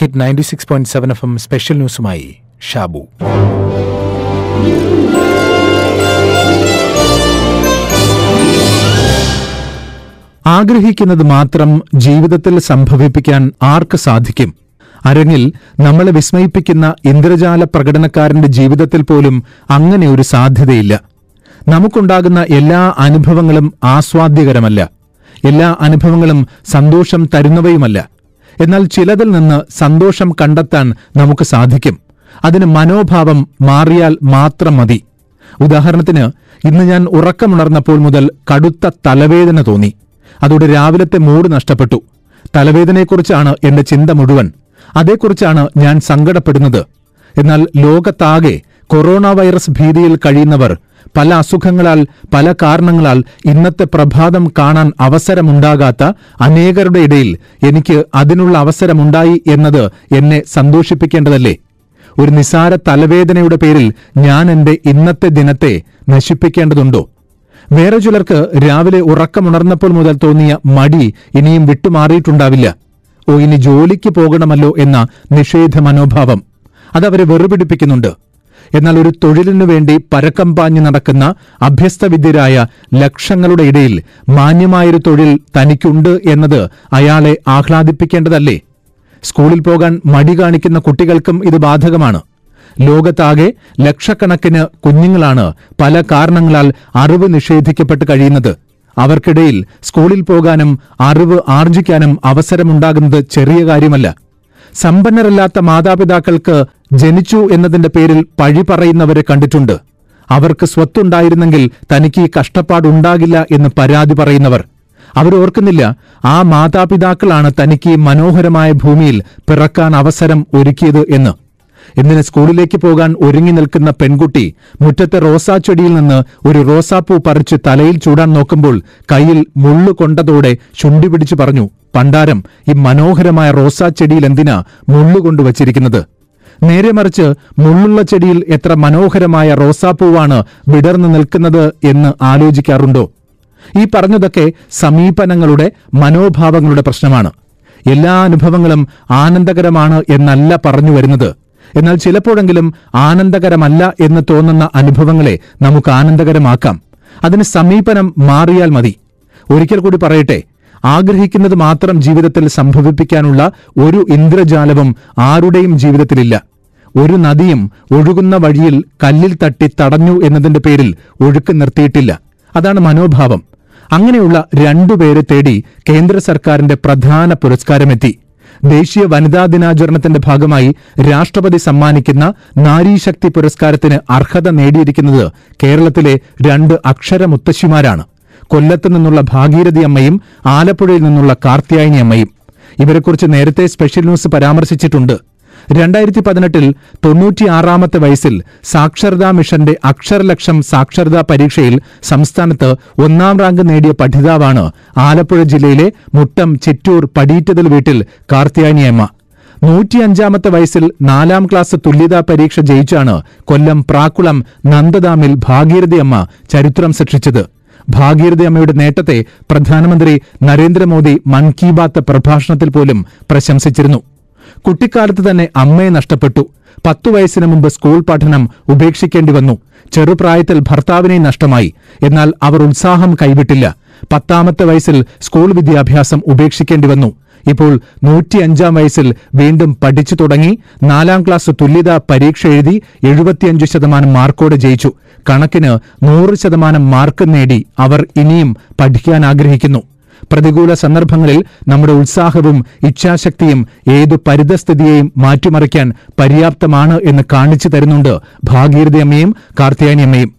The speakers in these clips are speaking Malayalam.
Hit ninety six point seven F M special ന്യൂസുമായി Shabu. ആഗ്രഹിക്കുന്നത് മാത്രം ജീവിതത്തിൽ സംഭവിപ്പിക്കാൻ ആർക്ക് സാധിക്കും? അരങ്ങിൽ നമ്മളെ വിസ്മയിപ്പിക്കുന്ന ഇന്ദ്രജാല പ്രകടനക്കാരന്റെ ജീവിതത്തിൽ പോലും അങ്ങനെ ഒരു സാധ്യതയില്ല. നമുക്കുണ്ടാകുന്ന എല്ലാ അനുഭവങ്ങളും ആസ്വാദ്യകരമല്ല. എല്ലാ അനുഭവങ്ങളും സന്തോഷം തരുന്നവയുമല്ല. എന്നാൽ ചിലതിൽ നിന്ന് സന്തോഷം കണ്ടെത്താൻ നമുക്ക് സാധിക്കും. അതിന് മനോഭാവം മാറിയാൽ മാത്രം മതി. ഉദാഹരണത്തിന് ഇന്ന് ഞാൻ ഉറക്കമുണർന്നപ്പോൾ മുതൽ കടുത്ത തലവേദന തോന്നി. അതോടെ രാവിലത്തെ മൂഡ് നഷ്ടപ്പെട്ടു. തലവേദനയെക്കുറിച്ചാണ് എന്റെ ചിന്ത മുഴുവൻ. അതേക്കുറിച്ചാണ് ഞാൻ സങ്കടപ്പെടുന്നത്. എന്നാൽ ലോകത്താകെ കൊറോണ വൈറസ് ഭീതിയിൽ കഴിയുന്നവർ പല അസുഖങ്ങളാൽ പല കാരണങ്ങളാൽ ഇന്നത്തെ പ്രഭാതം കാണാൻ അവസരമുണ്ടാകാത്ത അനേകരുടെ ഇടയിൽ എനിക്ക് അതിനുള്ള അവസരമുണ്ടായി എന്നത് എന്നെ സന്തോഷിപ്പിക്കേണ്ടതല്ലേ? ഒരു നിസാര തലവേദനയുടെ പേരിൽ ഞാൻ എന്റെ ഇന്നത്തെ ദിനത്തെ നശിപ്പിക്കേണ്ടതുണ്ടോ? വേറെ ചിലർക്ക് രാവിലെ ഉറക്കമുണർന്നപ്പോൾ മുതൽ തോന്നിയ മടി ഇനിയും വിട്ടുമാറിയിട്ടുണ്ടാവില്ല. ഓ ഇനി ജോലിക്ക് പോകണമല്ലോ എന്ന നിഷേധ മനോഭാവം. അതവരെ വെറുപിടിപ്പിക്കുന്നുണ്ട്. എന്നാൽ ഒരു തൊഴിലിനു വേണ്ടി പരക്കം പാഞ്ഞു നടക്കുന്ന അഭ്യസ്തവിദ്യരായ ലക്ഷങ്ങളുടെ ഇടയിൽ മാന്യമായൊരു തൊഴിൽ തനിക്കുണ്ട് എന്നത് അയാളെ ആഹ്ലാദിപ്പിക്കേണ്ടതല്ലേ? സ്കൂളിൽ പോകാൻ മടി കാണിക്കുന്ന കുട്ടികൾക്കും ഇത് ബാധകമാണ്. ലോകത്താകെ ലക്ഷക്കണക്കിന് കുഞ്ഞുങ്ങളാണ് പല കാരണങ്ങളാൽ അറിവ് നിഷേധിക്കപ്പെട്ട് കഴിയുന്നത്. അവർക്കിടയിൽ സ്കൂളിൽ പോകാനും അറിവ് ആർജിക്കാനും അവസരമുണ്ടാകുന്നത് ചെറിയ കാര്യമല്ല. സമ്പന്നരല്ലാത്ത മാതാപിതാക്കൾക്ക് ജനിച്ചു എന്നതിന്റെ പേരിൽ പഴി പറയുന്നവരെ കണ്ടിട്ടുണ്ട്. അവർക്ക് സ്വത്തുണ്ടായിരുന്നെങ്കിൽ തനിക്ക് ഈ കഷ്ടപ്പാടുണ്ടാകില്ല എന്ന് പരാതി പറയുന്നവർ. അവരോർക്കുന്നില്ല ആ മാതാപിതാക്കളാണ് തനിക്ക് മനോഹരമായ ഭൂമിയിൽ പിറക്കാൻ അവസരം ഒരുക്കിയത് എന്ന്. എന്തിന് സ്കൂളിലേക്ക് പോകാൻ ഒരുങ്ങി നിൽക്കുന്ന പെൺകുട്ടി മുറ്റത്തെ റോസാച്ചെടിയിൽ നിന്ന് ഒരു റോസാപ്പൂ പറിച്ച് തലയിൽ ചൂടാൻ നോക്കുമ്പോൾ കയ്യിൽ മുള്ളു കൊണ്ടതോടെ ചുണ്ടി പിടിച്ചു പറഞ്ഞു പണ്ടാരം ഈ മനോഹരമായ റോസാച്ചെടിയിൽ എന്തിനാ മുള്ളു കൊണ്ടുവച്ചിരിക്കുന്നത് നേരെ മറിച്ച് മുള്ളുള്ള ചെടിയിൽ എത്ര മനോഹരമായ റോസാപ്പൂവാണ് വിടർന്നു നിൽക്കുന്നത് എന്ന് ആലോചിക്കാറുണ്ടോ? ഈ പറഞ്ഞതൊക്കെ സമീപനങ്ങളുടെ മനോഭാവങ്ങളുടെ പ്രശ്നമാണ്. എല്ലാ അനുഭവങ്ങളും ആനന്ദകരമാണ് എന്നല്ല പറഞ്ഞു വരുന്നത്. എന്നാൽ ചിലപ്പോഴെങ്കിലും ആനന്ദകരമല്ല എന്ന് തോന്നുന്ന അനുഭവങ്ങളെ നമുക്ക് ആനന്ദകരമാക്കാം. അതിന് സമീപനം മാറിയാൽ മതി. ഒരിക്കൽ കൂടി പറയട്ടെ ആഗ്രഹിക്കുന്നത് മാത്രം ജീവിതത്തിൽ സംഭവിപ്പിക്കാനുള്ള ഒരു ഇന്ദ്രജാലവും ആരുടെയും ജീവിതത്തിലില്ല. ഒരു നദിയും ഒഴുകുന്ന വഴിയിൽ കല്ലിൽ തട്ടി തടഞ്ഞു എന്നതിന്റെ പേരിൽ ഒഴുക്ക് നിർത്തിയിട്ടില്ല. അതാണ് മനോഭാവം. അങ്ങനെയുള്ള രണ്ടുപേരെ തേടി കേന്ദ്ര സർക്കാരിന്റെ പ്രധാന പുരസ്കാരമെത്തി. ദേശീയ വനിതാ ദിനാചരണത്തിന്റെ ഭാഗമായി രാഷ്ട്രപതി സമ്മാനിക്കുന്ന നാരീശക്തി പുരസ്കാരത്തിന് അർഹത നേടിയിരിക്കുന്നത് കേരളത്തിലെ രണ്ട് അക്ഷര മുത്തശ്ശിമാരാണ്. കൊല്ലത്ത് നിന്നുള്ള ഭാഗീരഥി അമ്മയും ആലപ്പുഴയിൽ നിന്നുള്ള കാർത്തിയായനി അമ്മയും. ഇവരെക്കുറിച്ച് നേരത്തെ സ്പെഷ്യൽ ന്യൂസ് പരാമർശിച്ചിട്ടുണ്ട്. രണ്ടായിരത്തി പതിനെട്ടിൽ തൊണ്ണൂറ്റിയാറാമത്തെ വയസ്സിൽ സാക്ഷരതാ മിഷന്റെ അക്ഷരലക്ഷം സാക്ഷരതാ പരീക്ഷയിൽ സംസ്ഥാനത്ത് ഒന്നാം റാങ്ക് നേടിയ പഠിതാവാണ് ആലപ്പുഴ ജില്ലയിലെ മുട്ടം ചിറ്റൂർ പടീറ്റതൽ വീട്ടിൽ കാർത്തിയാനിയമ്മ നൂറ്റിയഞ്ചാമത്തെ വയസ്സിൽ നാലാം ക്ലാസ് തുല്യതാ പരീക്ഷ ജയിച്ചാണ് കൊല്ലം പ്രാക്കുളം നന്ദദാമിൽ ഭാഗീരഥിയമ്മ ചരിത്രം സൃഷ്ടിച്ചത്. ഭാഗീരഥി അമ്മയുടെ നേട്ടത്തെ പ്രധാനമന്ത്രി നരേന്ദ്രമോദി മൻ കി ബാത്ത് പ്രഭാഷണത്തിൽ പോലും പ്രശംസിച്ചിരുന്നു. കുട്ടിക്കാലത്ത് തന്നെ അമ്മയെ നഷ്ടപ്പെട്ടു. പത്തു വയസ്സിന് മുമ്പ് സ്കൂൾ പഠനം ഉപേക്ഷിക്കേണ്ടി വന്നു. ചെറുപ്രായത്തിൽ ഭർത്താവിനെ നഷ്ടമായി. എന്നാൽ അവർ ഉത്സാഹം കൈവിട്ടില്ല. പത്താമത്തെ വയസ്സിൽ സ്കൂൾ വിദ്യാഭ്യാസം ഉപേക്ഷിക്കേണ്ടി വന്നു. ഇപ്പോൾ നൂറ്റിയഞ്ചാം വയസ്സിൽ വീണ്ടും പഠിച്ചു തുടങ്ങി. നാലാം ക്ലാസ് തുല്യതാ പരീക്ഷ എഴുതി എഴുപത്തിയഞ്ച് ശതമാനം മാർക്കോടെ ജയിച്ചു. കണക്കിന് നൂറ് ശതമാനം മാർക്ക് നേടി അവർ ഇനിയും പഠിക്കാൻ ആഗ്രഹിക്കുന്നു. പ്രതികൂല സന്ദർഭങ്ങളിൽ നമ്മുടെ ഉത്സാഹവും ഇച്ഛാശക്തിയും ഏതു പരിതസ്ഥിതിയെയും മാറ്റിമറിക്കാൻ പര്യാപ്തമാണ് എന്ന് കാണിച്ചു തരുന്നുണ്ട് ഭാഗീരഥി അമ്മയും കാർത്തിയാനി അമ്മയും.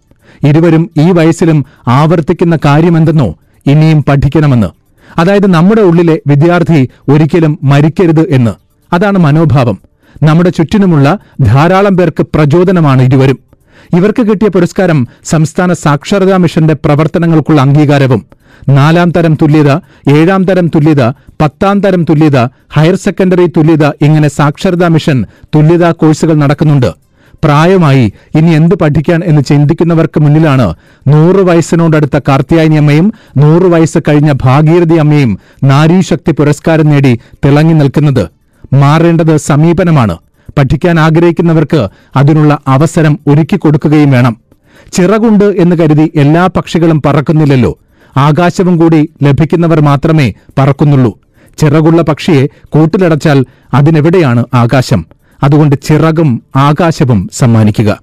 ഇരുവരും ഈ വയസ്സിലും ആവർത്തിക്കുന്ന കാര്യമെന്തെന്നോ ഇനിയും പഠിക്കണമെന്ന്. അതായത് നമ്മുടെ ഉള്ളിലെ വിദ്യാർത്ഥി ഒരിക്കലും മരിക്കരുത് എന്ന്. അതാണ് മനോഭാവം. നമ്മുടെ ചുറ്റിനുമുള്ള ധാരാളം പേർക്ക് പ്രചോദനമാണ് ഇരുവരും. ഇവർക്ക് കിട്ടിയ പുരസ്കാരം സംസ്ഥാന സാക്ഷരതാ മിഷന്റെ പ്രവർത്തനങ്ങൾക്കുള്ള അംഗീകാരവും. നാലാം തരം തുല്യത ഏഴാം തരം തുല്യത പത്താം തരം തുല്യത ഹയർ സെക്കൻഡറി തുല്യത ഇങ്ങനെ സാക്ഷരതാ മിഷൻ തുല്യതാ കോഴ്സുകൾ നടക്കുന്നുണ്ട്. പ്രായമായി ഇനി എന്ത് പഠിക്കാൻ എന്ന് ചിന്തിക്കുന്നവർക്ക് മുന്നിലാണ് നൂറ് വയസ്സിനോടടുത്ത കാർത്തിയായനി അമ്മയും നൂറ് വയസ്സ് കഴിഞ്ഞ ഭാഗീരഥി അമ്മയും നാരീശക്തി പുരസ്കാരം നേടി തിളങ്ങി നിൽക്കുന്നത്. മാറേണ്ടത് സമീപനമാണ്. പഠിക്കാൻ ആഗ്രഹിക്കുന്നവർക്ക് അതിനുള്ള അവസരം ഒരുക്കി കൊടുക്കുകയും വേണം. ചിറകുണ്ട് എന്ന് കരുതി എല്ലാ പക്ഷികളും പറക്കുന്നില്ലല്ലോ. ആകാശവും കൂടി ലഭിക്കുന്നവർ മാത്രമേ പറക്കുന്നുള്ളൂ. ചിറകുള്ള പക്ഷിയെ കൂട്ടിലടച്ചാൽ അതിനെവിടെയാണ് ആകാശം? അതുകൊണ്ട് ചിറകും ആകാശവും സമ്മാനിക്കുക.